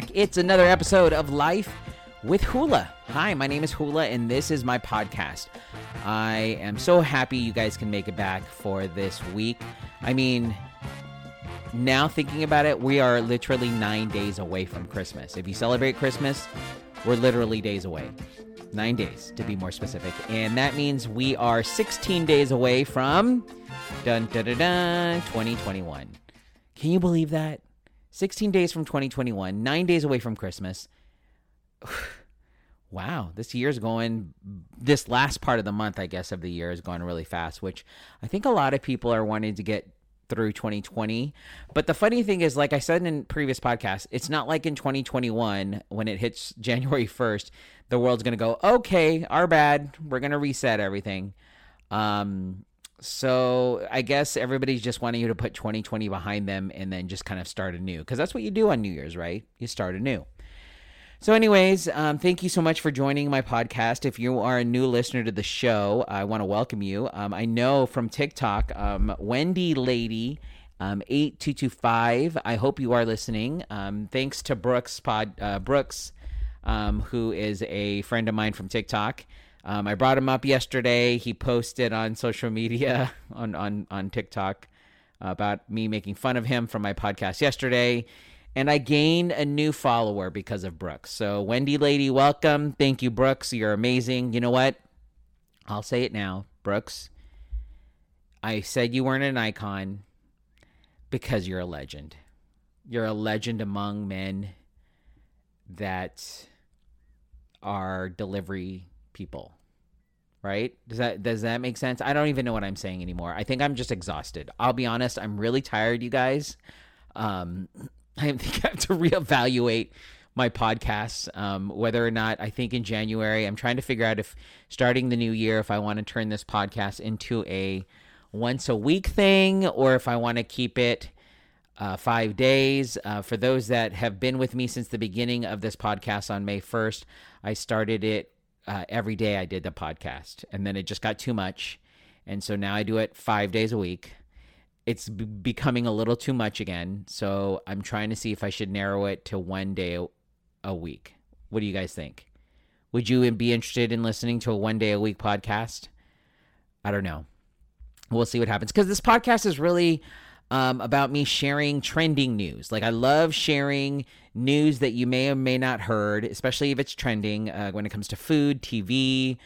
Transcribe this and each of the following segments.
back. It's another episode of Life with Hula. Hi, my name is Hula, and this is my podcast. I am so happy you guys can make it back for this week. I mean, now thinking about it, we are literally nine days away from Christmas. If you celebrate Christmas, we're literally days away. Nine days, to be more specific. And that means we are 16 days away from dun dun dun dun 2021. Can you believe that? 16 days from 2021, nine days away from Christmas. wow, this year's going, this last part of the month, I guess, of the year is going really fast, which I think a lot of people are wanting to get through 2020. But the funny thing is, like I said in previous podcasts, it's not like in 2021 when it hits January 1st, the world's going to go, okay, our bad. We're going to reset everything. Um, so I guess everybody's just wanting you to put 2020 behind them and then just kind of start anew because that's what you do on New Year's, right? You start anew. So, anyways, um, thank you so much for joining my podcast. If you are a new listener to the show, I want to welcome you. Um, I know from TikTok, um, Wendy Lady. Um, 8225. I hope you are listening. Um, thanks to Brooks Pod uh, Brooks, um, who is a friend of mine from TikTok. Um, I brought him up yesterday. He posted on social media on on on TikTok about me making fun of him from my podcast yesterday, and I gained a new follower because of Brooks. So Wendy Lady, welcome. Thank you, Brooks. You're amazing. You know what? I'll say it now, Brooks. I said you weren't an icon because you're a legend. You're a legend among men that are delivery people right? Does that does that make sense? I don't even know what i'm saying anymore. I think i'm just exhausted. I'll be honest i'm really tired you guys. Um i think i have to reevaluate my podcasts um whether or not i think in january i'm trying to figure out if starting the new year if i want to turn this podcast into a once a week thing or if i want to keep it uh, five days. Uh, for those that have been with me since the beginning of this podcast on May 1st, I started it uh, every day. I did the podcast, and then it just got too much. And so now I do it five days a week. It's b- becoming a little too much again. So I'm trying to see if I should narrow it to one day a, a week. What do you guys think? Would you be interested in listening to a one day a week podcast? I don't know. We'll see what happens because this podcast is really um, about me sharing trending news. Like I love sharing news that you may or may not heard, especially if it's trending uh, when it comes to food, TV,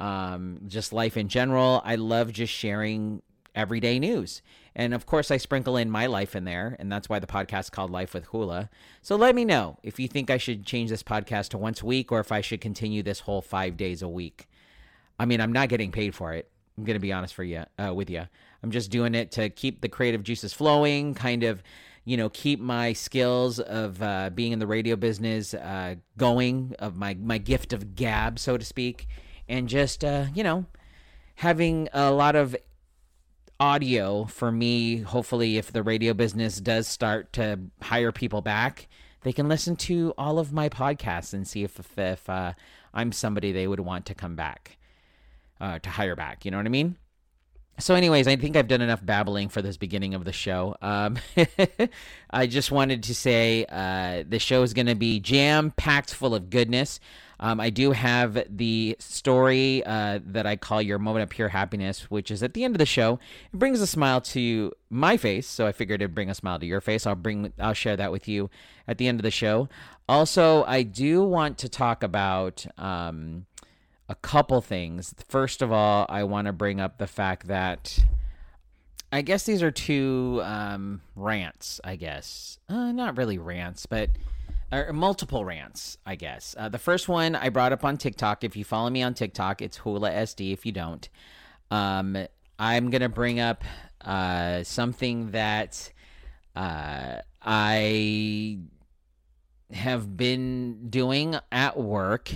um, just life in general. I love just sharing everyday news. And of course, I sprinkle in my life in there, and that's why the podcast called Life with Hula. So let me know if you think I should change this podcast to once a week or if I should continue this whole five days a week. I mean, I'm not getting paid for it. I'm going to be honest for you, uh, with you. I'm just doing it to keep the creative juices flowing, kind of, you know, keep my skills of uh, being in the radio business uh, going, of my my gift of gab, so to speak, and just uh, you know, having a lot of audio for me. Hopefully, if the radio business does start to hire people back, they can listen to all of my podcasts and see if if, if uh, I'm somebody they would want to come back uh, to hire back. You know what I mean? So, anyways, I think I've done enough babbling for this beginning of the show. Um, I just wanted to say uh, the show is going to be jam packed full of goodness. Um, I do have the story uh, that I call your moment of pure happiness, which is at the end of the show. It brings a smile to my face, so I figured it'd bring a smile to your face. I'll bring, I'll share that with you at the end of the show. Also, I do want to talk about. Um, a couple things. First of all, I want to bring up the fact that I guess these are two um, rants, I guess. Uh, not really rants, but or multiple rants, I guess. Uh, the first one I brought up on TikTok. If you follow me on TikTok, it's Hula SD. If you don't, um, I'm going to bring up uh, something that uh, I have been doing at work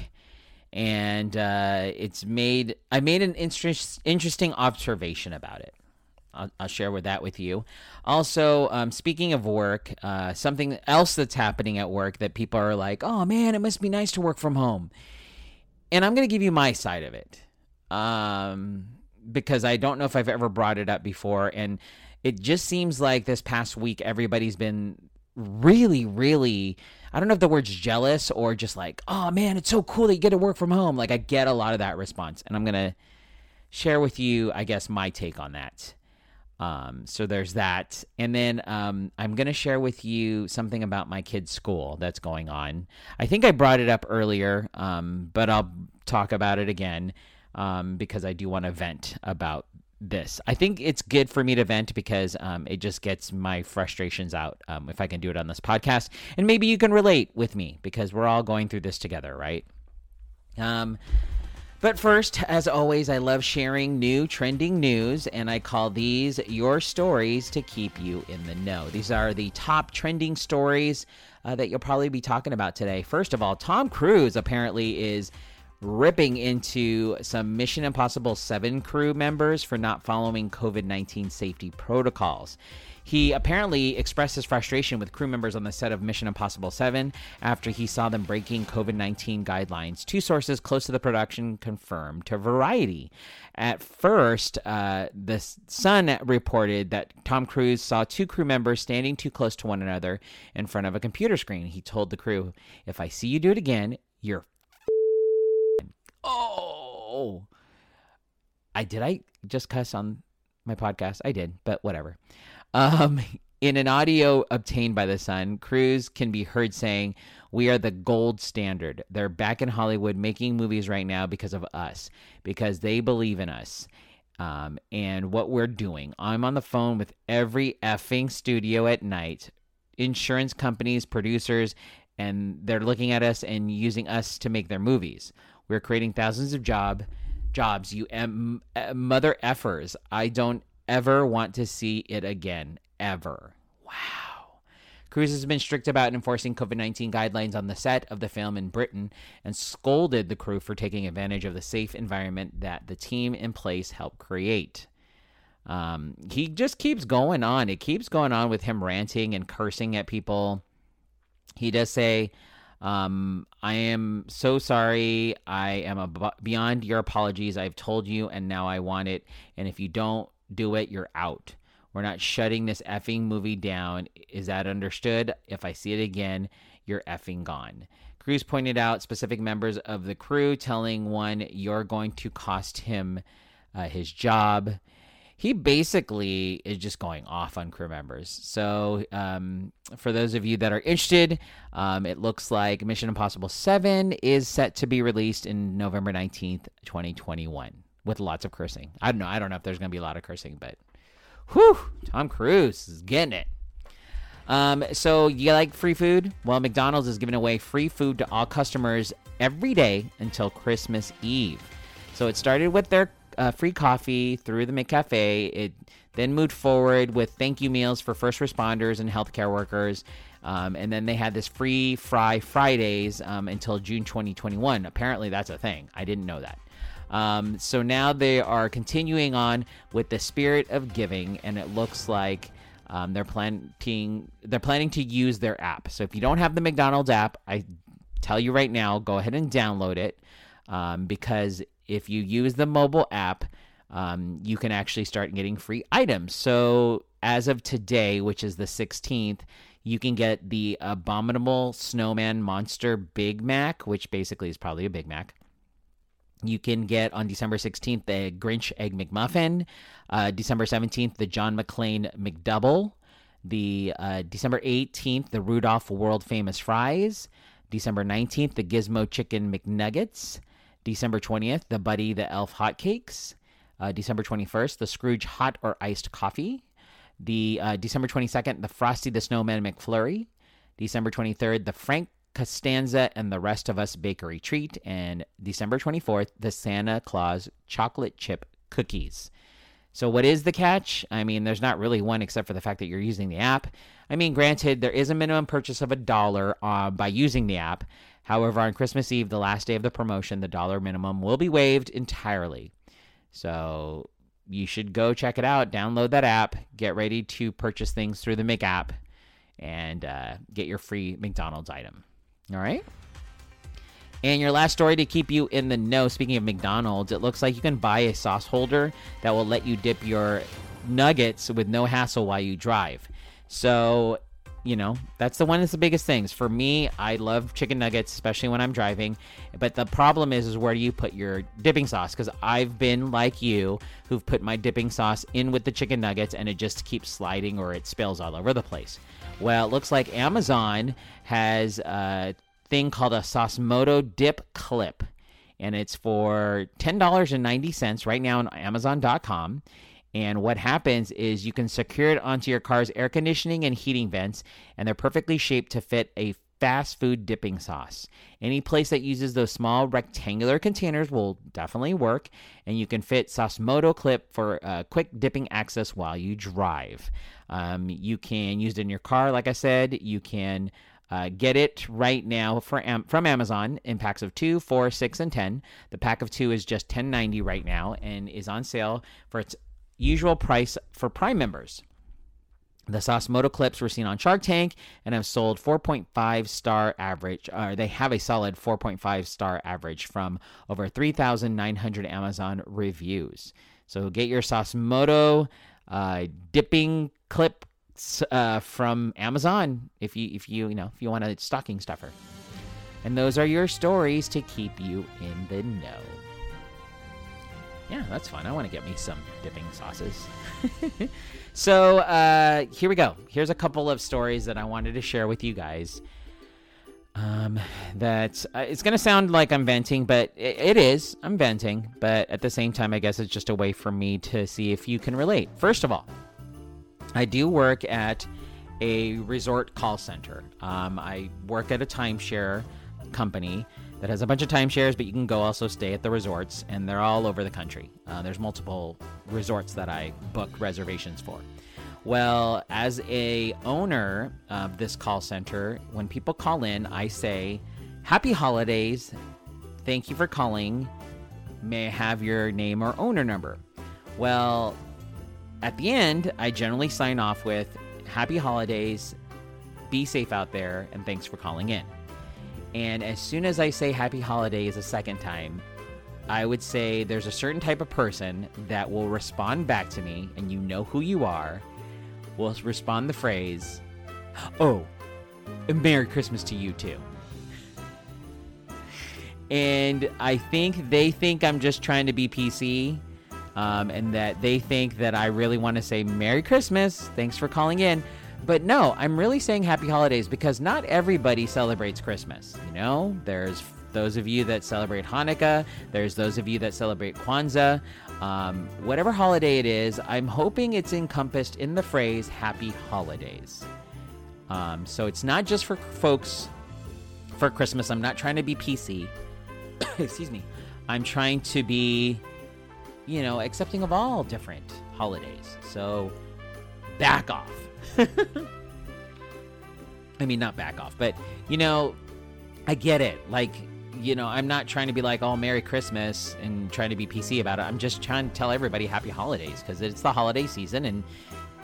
and uh, it's made I made an interest, interesting observation about it. I'll, I'll, share with that with you. Also, um, speaking of work, uh, something else that's happening at work that people are like, "Oh man, it must be nice to work from home," and I'm going to give you my side of it, um, because I don't know if I've ever brought it up before, and it just seems like this past week everybody's been really, really I don't know if the word's jealous or just like, oh man, it's so cool that you get to work from home. Like I get a lot of that response, and I'm gonna share with you, I guess, my take on that. Um, so there's that, and then um, I'm gonna share with you something about my kid's school that's going on. I think I brought it up earlier, um, but I'll talk about it again um, because I do want to vent about this. I think it's good for me to vent because um, it just gets my frustrations out um, if I can do it on this podcast. And maybe you can relate with me because we're all going through this together, right? Um, but first, as always, I love sharing new trending news, and I call these your stories to keep you in the know. These are the top trending stories uh, that you'll probably be talking about today. First of all, Tom Cruise apparently is ripping into some Mission Impossible 7 crew members for not following COVID 19 safety protocols. He apparently expressed his frustration with crew members on the set of Mission Impossible 7 after he saw them breaking COVID 19 guidelines. Two sources close to the production confirmed to Variety. At first, uh, the Sun reported that Tom Cruise saw two crew members standing too close to one another in front of a computer screen. He told the crew, If I see you do it again, you're Oh, I did. I just cuss on my podcast. I did, but whatever. Um, in an audio obtained by the Sun, Cruise can be heard saying, "We are the gold standard. They're back in Hollywood making movies right now because of us, because they believe in us." Um, and what we're doing. I'm on the phone with every effing studio at night, insurance companies, producers, and they're looking at us and using us to make their movies. We're creating thousands of job jobs. You em, mother effers. I don't ever want to see it again. Ever. Wow. Cruise has been strict about enforcing COVID 19 guidelines on the set of the film in Britain and scolded the crew for taking advantage of the safe environment that the team in place helped create. Um, he just keeps going on. It keeps going on with him ranting and cursing at people. He does say, um, I am so sorry. I am ab- beyond your apologies. I've told you, and now I want it. And if you don't do it, you're out. We're not shutting this effing movie down. Is that understood? If I see it again, you're effing gone. Cruise pointed out specific members of the crew telling one, You're going to cost him uh, his job he basically is just going off on crew members. So, um, for those of you that are interested, um, it looks like Mission Impossible 7 is set to be released in November 19th, 2021, with lots of cursing. I don't know. I don't know if there's going to be a lot of cursing, but whew, Tom Cruise is getting it. Um, so, you like free food? Well, McDonald's is giving away free food to all customers every day until Christmas Eve. So, it started with their uh, free coffee through the McCafe. It then moved forward with thank you meals for first responders and healthcare workers. Um, and then they had this free fry Fridays um, until June 2021. Apparently, that's a thing. I didn't know that. Um, so now they are continuing on with the spirit of giving, and it looks like um, they're planning they're planning to use their app. So if you don't have the McDonald's app, I tell you right now, go ahead and download it um, because if you use the mobile app, um, you can actually start getting free items. So as of today, which is the 16th, you can get the Abominable Snowman Monster Big Mac, which basically is probably a Big Mac. You can get on December 16th the Grinch Egg McMuffin, uh, December 17th the John McClane McDouble, the uh, December 18th the Rudolph World Famous Fries, December 19th the Gizmo Chicken McNuggets, December 20th, the Buddy the Elf Hotcakes. Uh, December 21st, the Scrooge Hot or Iced Coffee. The uh, December 22nd, the Frosty the Snowman McFlurry. December 23rd, the Frank Costanza and the Rest of Us Bakery Treat. And December 24th, the Santa Claus Chocolate Chip Cookies. So, what is the catch? I mean, there's not really one except for the fact that you're using the app. I mean, granted, there is a minimum purchase of a dollar uh, by using the app. However, on Christmas Eve, the last day of the promotion, the dollar minimum will be waived entirely. So you should go check it out, download that app, get ready to purchase things through the McApp, and uh, get your free McDonald's item. All right. And your last story to keep you in the know, speaking of McDonald's, it looks like you can buy a sauce holder that will let you dip your nuggets with no hassle while you drive. So you know, that's the one that's the biggest things. For me, I love chicken nuggets, especially when I'm driving. But the problem is, is where do you put your dipping sauce? Because I've been like you, who've put my dipping sauce in with the chicken nuggets, and it just keeps sliding or it spills all over the place. Well, it looks like Amazon has a thing called a Saucemoto Dip Clip, and it's for ten dollars and ninety cents right now on Amazon.com. And what happens is you can secure it onto your car's air conditioning and heating vents, and they're perfectly shaped to fit a fast food dipping sauce. Any place that uses those small rectangular containers will definitely work, and you can fit Saucemoto clip for uh, quick dipping access while you drive. Um, you can use it in your car, like I said. You can uh, get it right now Am- from Amazon in packs of two, four, six, and ten. The pack of two is just ten ninety right now and is on sale for its usual price for Prime members. The Saucemoto clips were seen on Shark Tank and have sold 4.5 star average. Or they have a solid 4.5 star average from over 3,900 Amazon reviews. So get your Saucemoto uh, dipping clips uh, from Amazon if you if you you know if you want a stocking stuffer. And those are your stories to keep you in the know. Yeah, that's fun. I want to get me some dipping sauces. so uh, here we go. Here's a couple of stories that I wanted to share with you guys. Um, that uh, it's gonna sound like I'm venting, but it, it is. I'm venting, but at the same time, I guess it's just a way for me to see if you can relate. First of all, I do work at a resort call center. Um, I work at a timeshare company that has a bunch of timeshares, but you can go also stay at the resorts, and they're all over the country. Uh, there's multiple resorts that I book reservations for. Well, as a owner of this call center, when people call in, I say, "Happy holidays! Thank you for calling. May I have your name or owner number?" Well, at the end, I generally sign off with, "Happy holidays! Be safe out there, and thanks for calling in." And as soon as I say happy holidays a second time, I would say there's a certain type of person that will respond back to me, and you know who you are, will respond the phrase, Oh, Merry Christmas to you too. And I think they think I'm just trying to be PC, um, and that they think that I really want to say Merry Christmas. Thanks for calling in. But no, I'm really saying happy holidays because not everybody celebrates Christmas. You know, there's those of you that celebrate Hanukkah, there's those of you that celebrate Kwanzaa. Um, whatever holiday it is, I'm hoping it's encompassed in the phrase happy holidays. Um, so it's not just for folks for Christmas. I'm not trying to be PC. Excuse me. I'm trying to be, you know, accepting of all different holidays. So back off. I mean, not back off, but you know, I get it. Like, you know, I'm not trying to be like, oh, Merry Christmas and trying to be PC about it. I'm just trying to tell everybody Happy Holidays because it's the holiday season and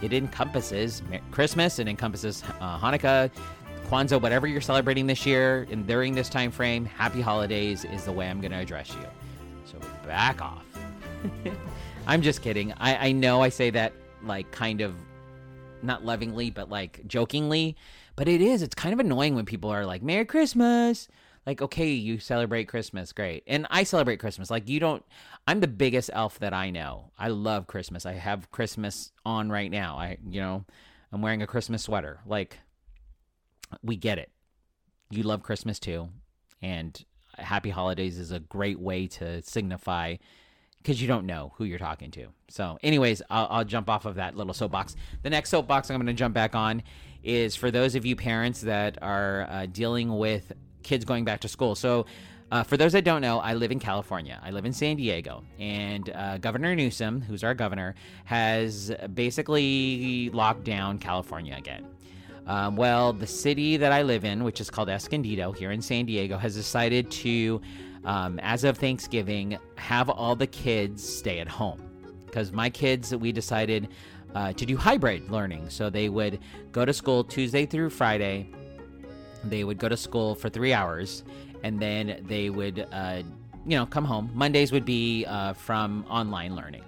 it encompasses Christmas, it encompasses uh, Hanukkah, Kwanzaa, whatever you're celebrating this year and during this time frame. Happy Holidays is the way I'm going to address you. So back off. I'm just kidding. I, I know I say that like kind of not lovingly, but like jokingly. But it is. It's kind of annoying when people are like, Merry Christmas. Like, okay, you celebrate Christmas. Great. And I celebrate Christmas. Like, you don't. I'm the biggest elf that I know. I love Christmas. I have Christmas on right now. I, you know, I'm wearing a Christmas sweater. Like, we get it. You love Christmas too. And happy holidays is a great way to signify because you don't know who you're talking to. So, anyways, I'll, I'll, jump off of that little soapbox. The next soapbox I'm going to jump back on is for those of you parents that are uh, dealing with kids going back to school. So, uh, for those that don't know, I live in California. I live in San Diego, and uh, Governor Newsom, who's our governor, has basically locked down California again. Um, well, the city that I live in, which is called Escondido here in San Diego, has decided to um, as of Thanksgiving, have all the kids stay at home. Because my kids, we decided uh, to do hybrid learning. So they would go to school Tuesday through Friday. They would go to school for three hours, and then they would, uh, you know, come home. Mondays would be uh, from online learning.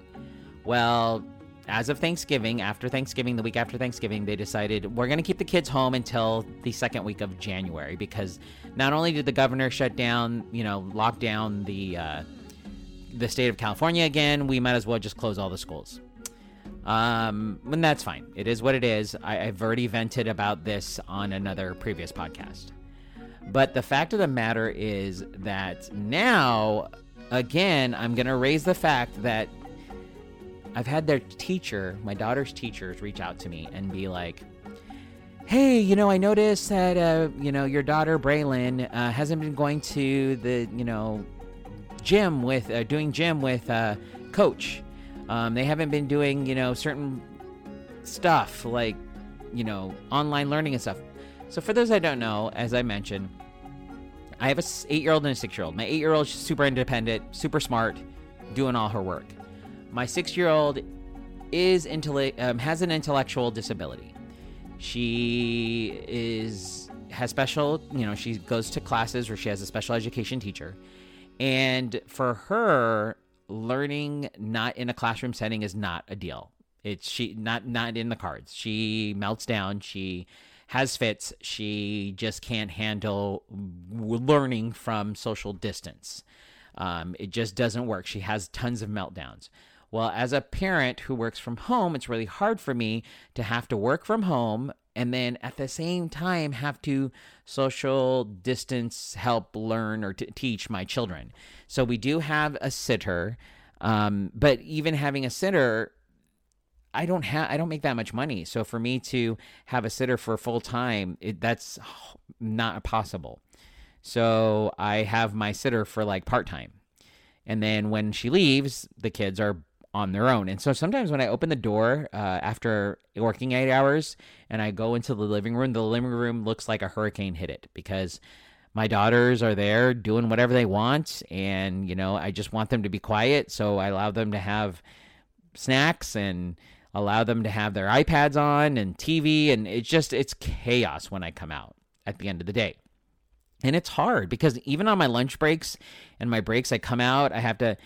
Well, as of Thanksgiving, after Thanksgiving, the week after Thanksgiving, they decided we're going to keep the kids home until the second week of January because not only did the governor shut down, you know, lock down the uh, the state of California again, we might as well just close all the schools. Um, and that's fine. It is what it is. I, I've already vented about this on another previous podcast. But the fact of the matter is that now, again, I'm going to raise the fact that I've had their teacher, my daughter's teachers, reach out to me and be like, hey, you know, I noticed that, uh, you know, your daughter, Braylon, uh, hasn't been going to the, you know, gym with, uh, doing gym with uh, coach. Um, they haven't been doing, you know, certain stuff like, you know, online learning and stuff. So for those I don't know, as I mentioned, I have a eight-year-old and a six-year-old. My eight-year-old is super independent, super smart, doing all her work. My six-year-old is intellect um, has an intellectual disability. She is has special, you know, she goes to classes where she has a special education teacher. And for her, learning not in a classroom setting is not a deal. It's she not not in the cards. She melts down. She has fits. She just can't handle learning from social distance. Um, it just doesn't work. She has tons of meltdowns. Well, as a parent who works from home, it's really hard for me to have to work from home and then at the same time have to social distance help learn or t- teach my children. So we do have a sitter, um, but even having a sitter, I don't have I don't make that much money. So for me to have a sitter for full time, that's not possible. So I have my sitter for like part time. And then when she leaves, the kids are on their own. And so sometimes when I open the door uh, after working eight hours and I go into the living room, the living room looks like a hurricane hit it because my daughters are there doing whatever they want. And, you know, I just want them to be quiet. So I allow them to have snacks and allow them to have their iPads on and TV. And it's just, it's chaos when I come out at the end of the day. And it's hard because even on my lunch breaks and my breaks, I come out, I have to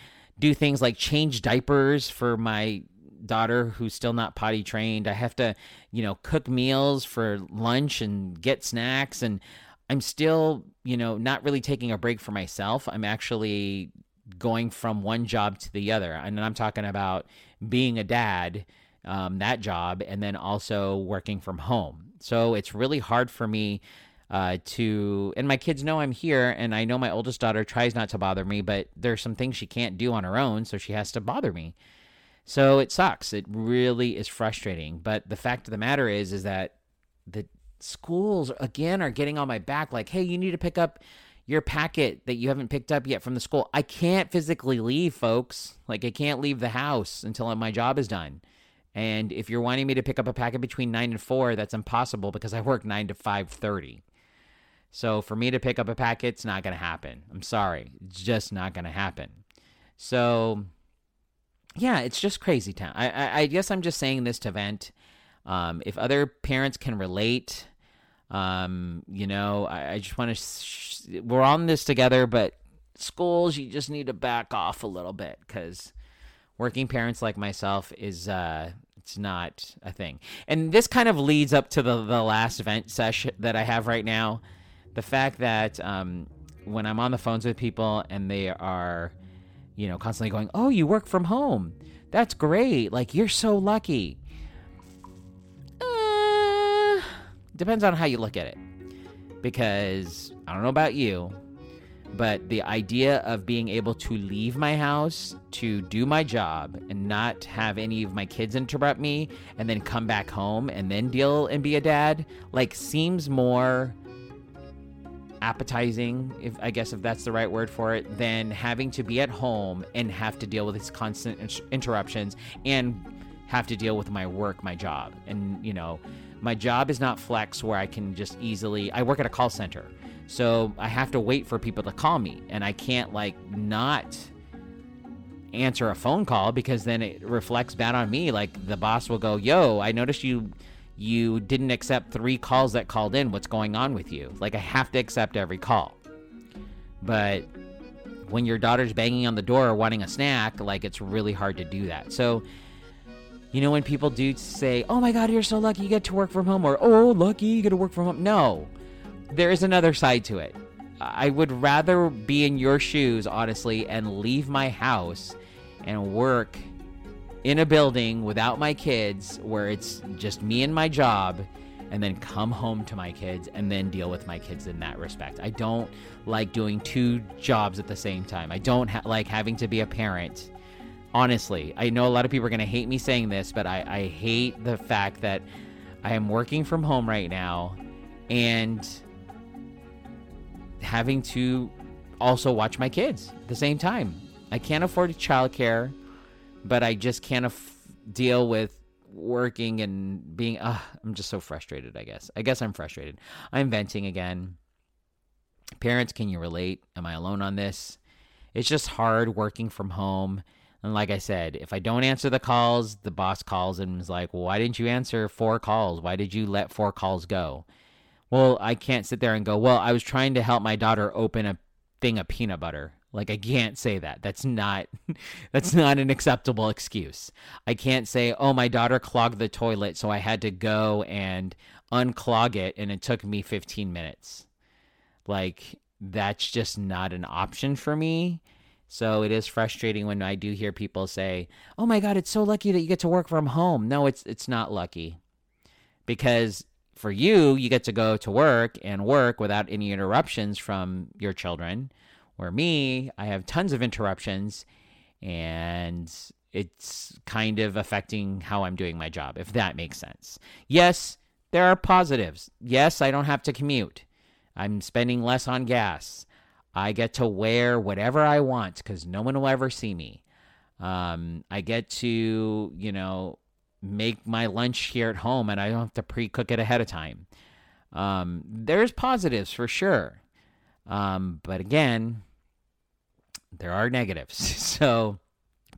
do things like change diapers for my daughter who's still not potty trained. I have to, you know, cook meals for lunch and get snacks and I'm still, you know, not really taking a break for myself. I'm actually going from one job to the other. And I'm talking about being a dad, um, that job, and then also working from home. So it's really hard for me uh, to and my kids know I'm here and I know my oldest daughter tries not to bother me, but there's some things she can't do on her own, so she has to bother me. So it sucks. It really is frustrating. But the fact of the matter is is that the schools again are getting on my back like, "Hey, you need to pick up your packet that you haven't picked up yet from the school." I can't physically leave, folks. Like I can't leave the house until my job is done. And if you're wanting me to pick up a packet between 9 and 4, that's impossible because I work 9 to 5:30. So for me to pick up a packet, it's not going to happen. I'm sorry. It's just not going to happen. So yeah, it's just crazy town. I, I, I guess I'm just saying this to vent. Um, if other parents can relate, um, you know, I, I just want to. Sh- we're on this together, but schools, you just need to back off a little bit because working parents like myself is uh, it's not a thing. And this kind of leads up to the the last event session that I have right now the fact that um, when I'm on the phones with people and they are, you know, constantly going, "Oh, you work from home. That's great. Like you're so lucky." Uh, depends on how you look at it. Because I don't know about you, but the idea of being able to leave my house to do my job and not have any of my kids interrupt me and then come back home and then deal and be a dad like seems more appetizing, if I guess if that's the right word for it, than having to be at home and have to deal with these constant in- interruptions and have to deal with my work, my job. And, you know, my job is not flex where I can just easily, I work at a call center. So I have to wait for people to call me and I can't like not answer a phone call because then it reflects bad on me. Like the boss will go, Yo, I noticed you you didn't accept three calls that called in. What's going on with you? Like, I have to accept every call. But when your daughter's banging on the door wanting a snack, like, it's really hard to do that. So, You know, when people do say, oh my God, you're so lucky you get to work from home, or oh, lucky you get to work from home. No, there is another side to it. I would rather be in your shoes, honestly, and leave my house and work in a building without my kids where it's just me and my job and then come home to my kids and then deal with my kids in that respect. I don't like doing two jobs at the same time. I don't ha- like having to be a parent honestly. I know a lot of people are going to hate me saying this, but I, I hate the fact that I am working from home right now and having to also watch my kids at the same time. I can't afford childcare, but I just can't af- deal with working and being. Uh, I'm just so frustrated. I guess. I guess I'm frustrated. I'm venting again. Parents, can you relate? Am I alone on this? It's just hard working from home and like I said, if I don't answer the calls, the boss calls and is like, well, why didn't you answer four calls? Why did you let four calls go? Well, I can't sit there and go, well, I was trying to help my daughter open a thing of peanut butter. Like I can't say that. That's not that's not an acceptable excuse. I can't say, "Oh, my daughter clogged the toilet, so I had to go and unclog it and it took me 15 minutes." Like that's just not an option for me. So it is frustrating when I do hear people say, "Oh my god, it's so lucky that you get to work from home." No, it's it's not lucky. Because for you, you get to go to work and work without any interruptions from your children. Where me, I have tons of interruptions and it's kind of affecting how I'm doing my job, if that makes sense. Yes, there are positives. Yes, I don't have to commute. I'm spending less on gas. I get to wear whatever I want because no one will ever see me. Um, I get to, you know, make my lunch here at home and I don't have to pre cook it ahead of time. Um, there's positives for sure. Um, but again, there are negatives. so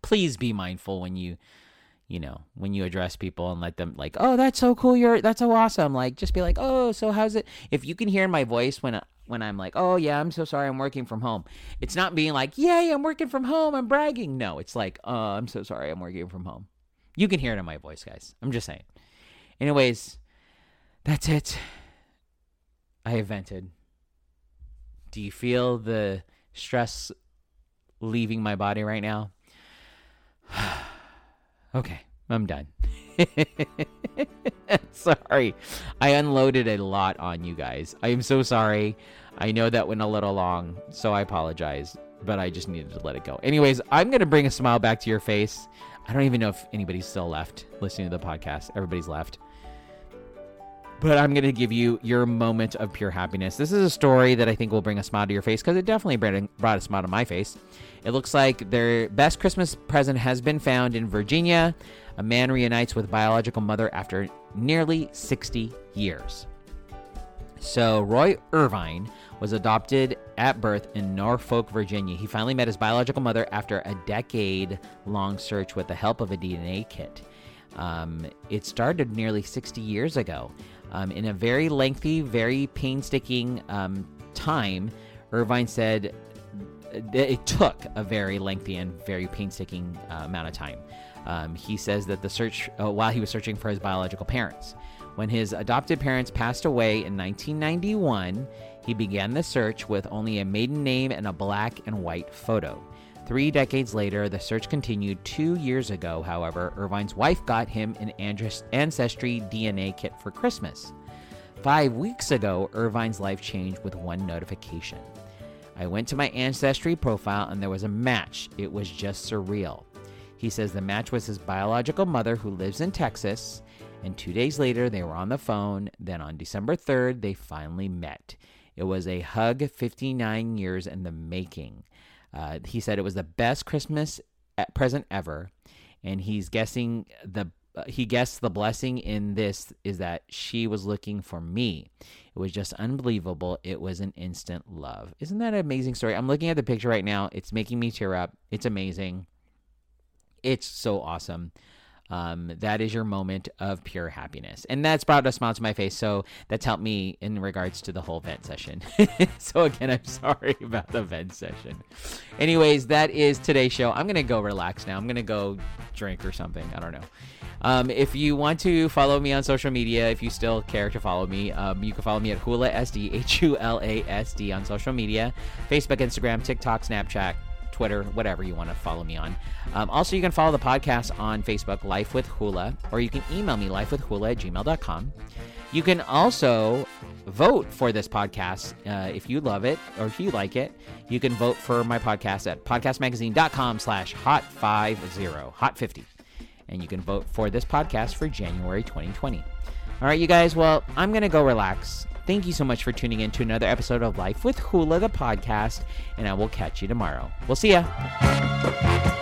please be mindful when you, you know, when you address people and let them like, oh, that's so cool. You're, that's so awesome. Like, just be like, oh, so how's it? If you can hear my voice when when I'm like, oh yeah, I'm so sorry, I'm working from home. It's not being like, yay, I'm working from home, I'm bragging. No, it's like, oh, I'm so sorry, I'm working from home. You can hear it in my voice, guys. I'm just saying. Anyways, that's it. I have vented. Do you feel the stress leaving my body right now? okay, I'm done. sorry. I unloaded a lot on you guys. I am so sorry. I know that went a little long, so I apologize, but I just needed to let it go. Anyways, I'm going to bring a smile back to your face. I don't even know if anybody's still left listening to the podcast. Everybody's left. But I'm going to give you your moment of pure happiness. This is a story that I think will bring a smile to your face because it definitely brought a smile to my face. It looks like their best Christmas present has been found in Virginia. A man reunites with biological mother after nearly 60 years. So, Roy Irvine was adopted at birth in Norfolk, Virginia. He finally met his biological mother after a decade long search with the help of a DNA kit. Um, it started nearly 60 years ago. Um, in a very lengthy, very painstaking um, time, Irvine said it took a very lengthy and very painstaking uh, amount of time. Um, he says that the search, uh, while he was searching for his biological parents, when his adopted parents passed away in 1991, he began the search with only a maiden name and a black and white photo. Three decades later, the search continued. Two years ago, however, Irvine's wife got him an Ancestry DNA kit for Christmas. Five weeks ago, Irvine's life changed with one notification. I went to my Ancestry profile and there was a match. It was just surreal. He says the match was his biological mother who lives in Texas, and two days later they were on the phone. Then on December 3rd, they finally met. It was a hug 59 years in the making. Uh, he said it was the best Christmas present ever, and he's guessing the uh, he guessed the blessing in this is that she was looking for me. It was just unbelievable. It was an instant love. Isn't that an amazing story? I'm looking at the picture right now. It's making me tear up. It's amazing. It's so awesome. Um, that is your moment of pure happiness. And that's brought a smile to my face. So that's helped me in regards to the whole vent session. so again, I'm sorry about the vent session. Anyways, that is today's show. I'm going to go relax now. I'm going to go drink or something. I don't know. Um, if you want to follow me on social media, if you still care to follow me, um, you can follow me at Hula SD, H U L A S D on social media Facebook, Instagram, TikTok, Snapchat, Twitter, whatever you want to follow me on. Um, also, you can follow the podcast on Facebook, Life with Hula, or you can email me, lifewithhula at gmail.com. You can also vote for this podcast uh, if you love it or if you like it. You can vote for my podcast at podcastmagazine.com slash hot50, hot 50. And you can vote for this podcast for January 2020. All right, you guys. Well, I'm going to go relax. Thank you so much for tuning in to another episode of Life with Hula, the podcast, and I will catch you tomorrow. We'll see ya.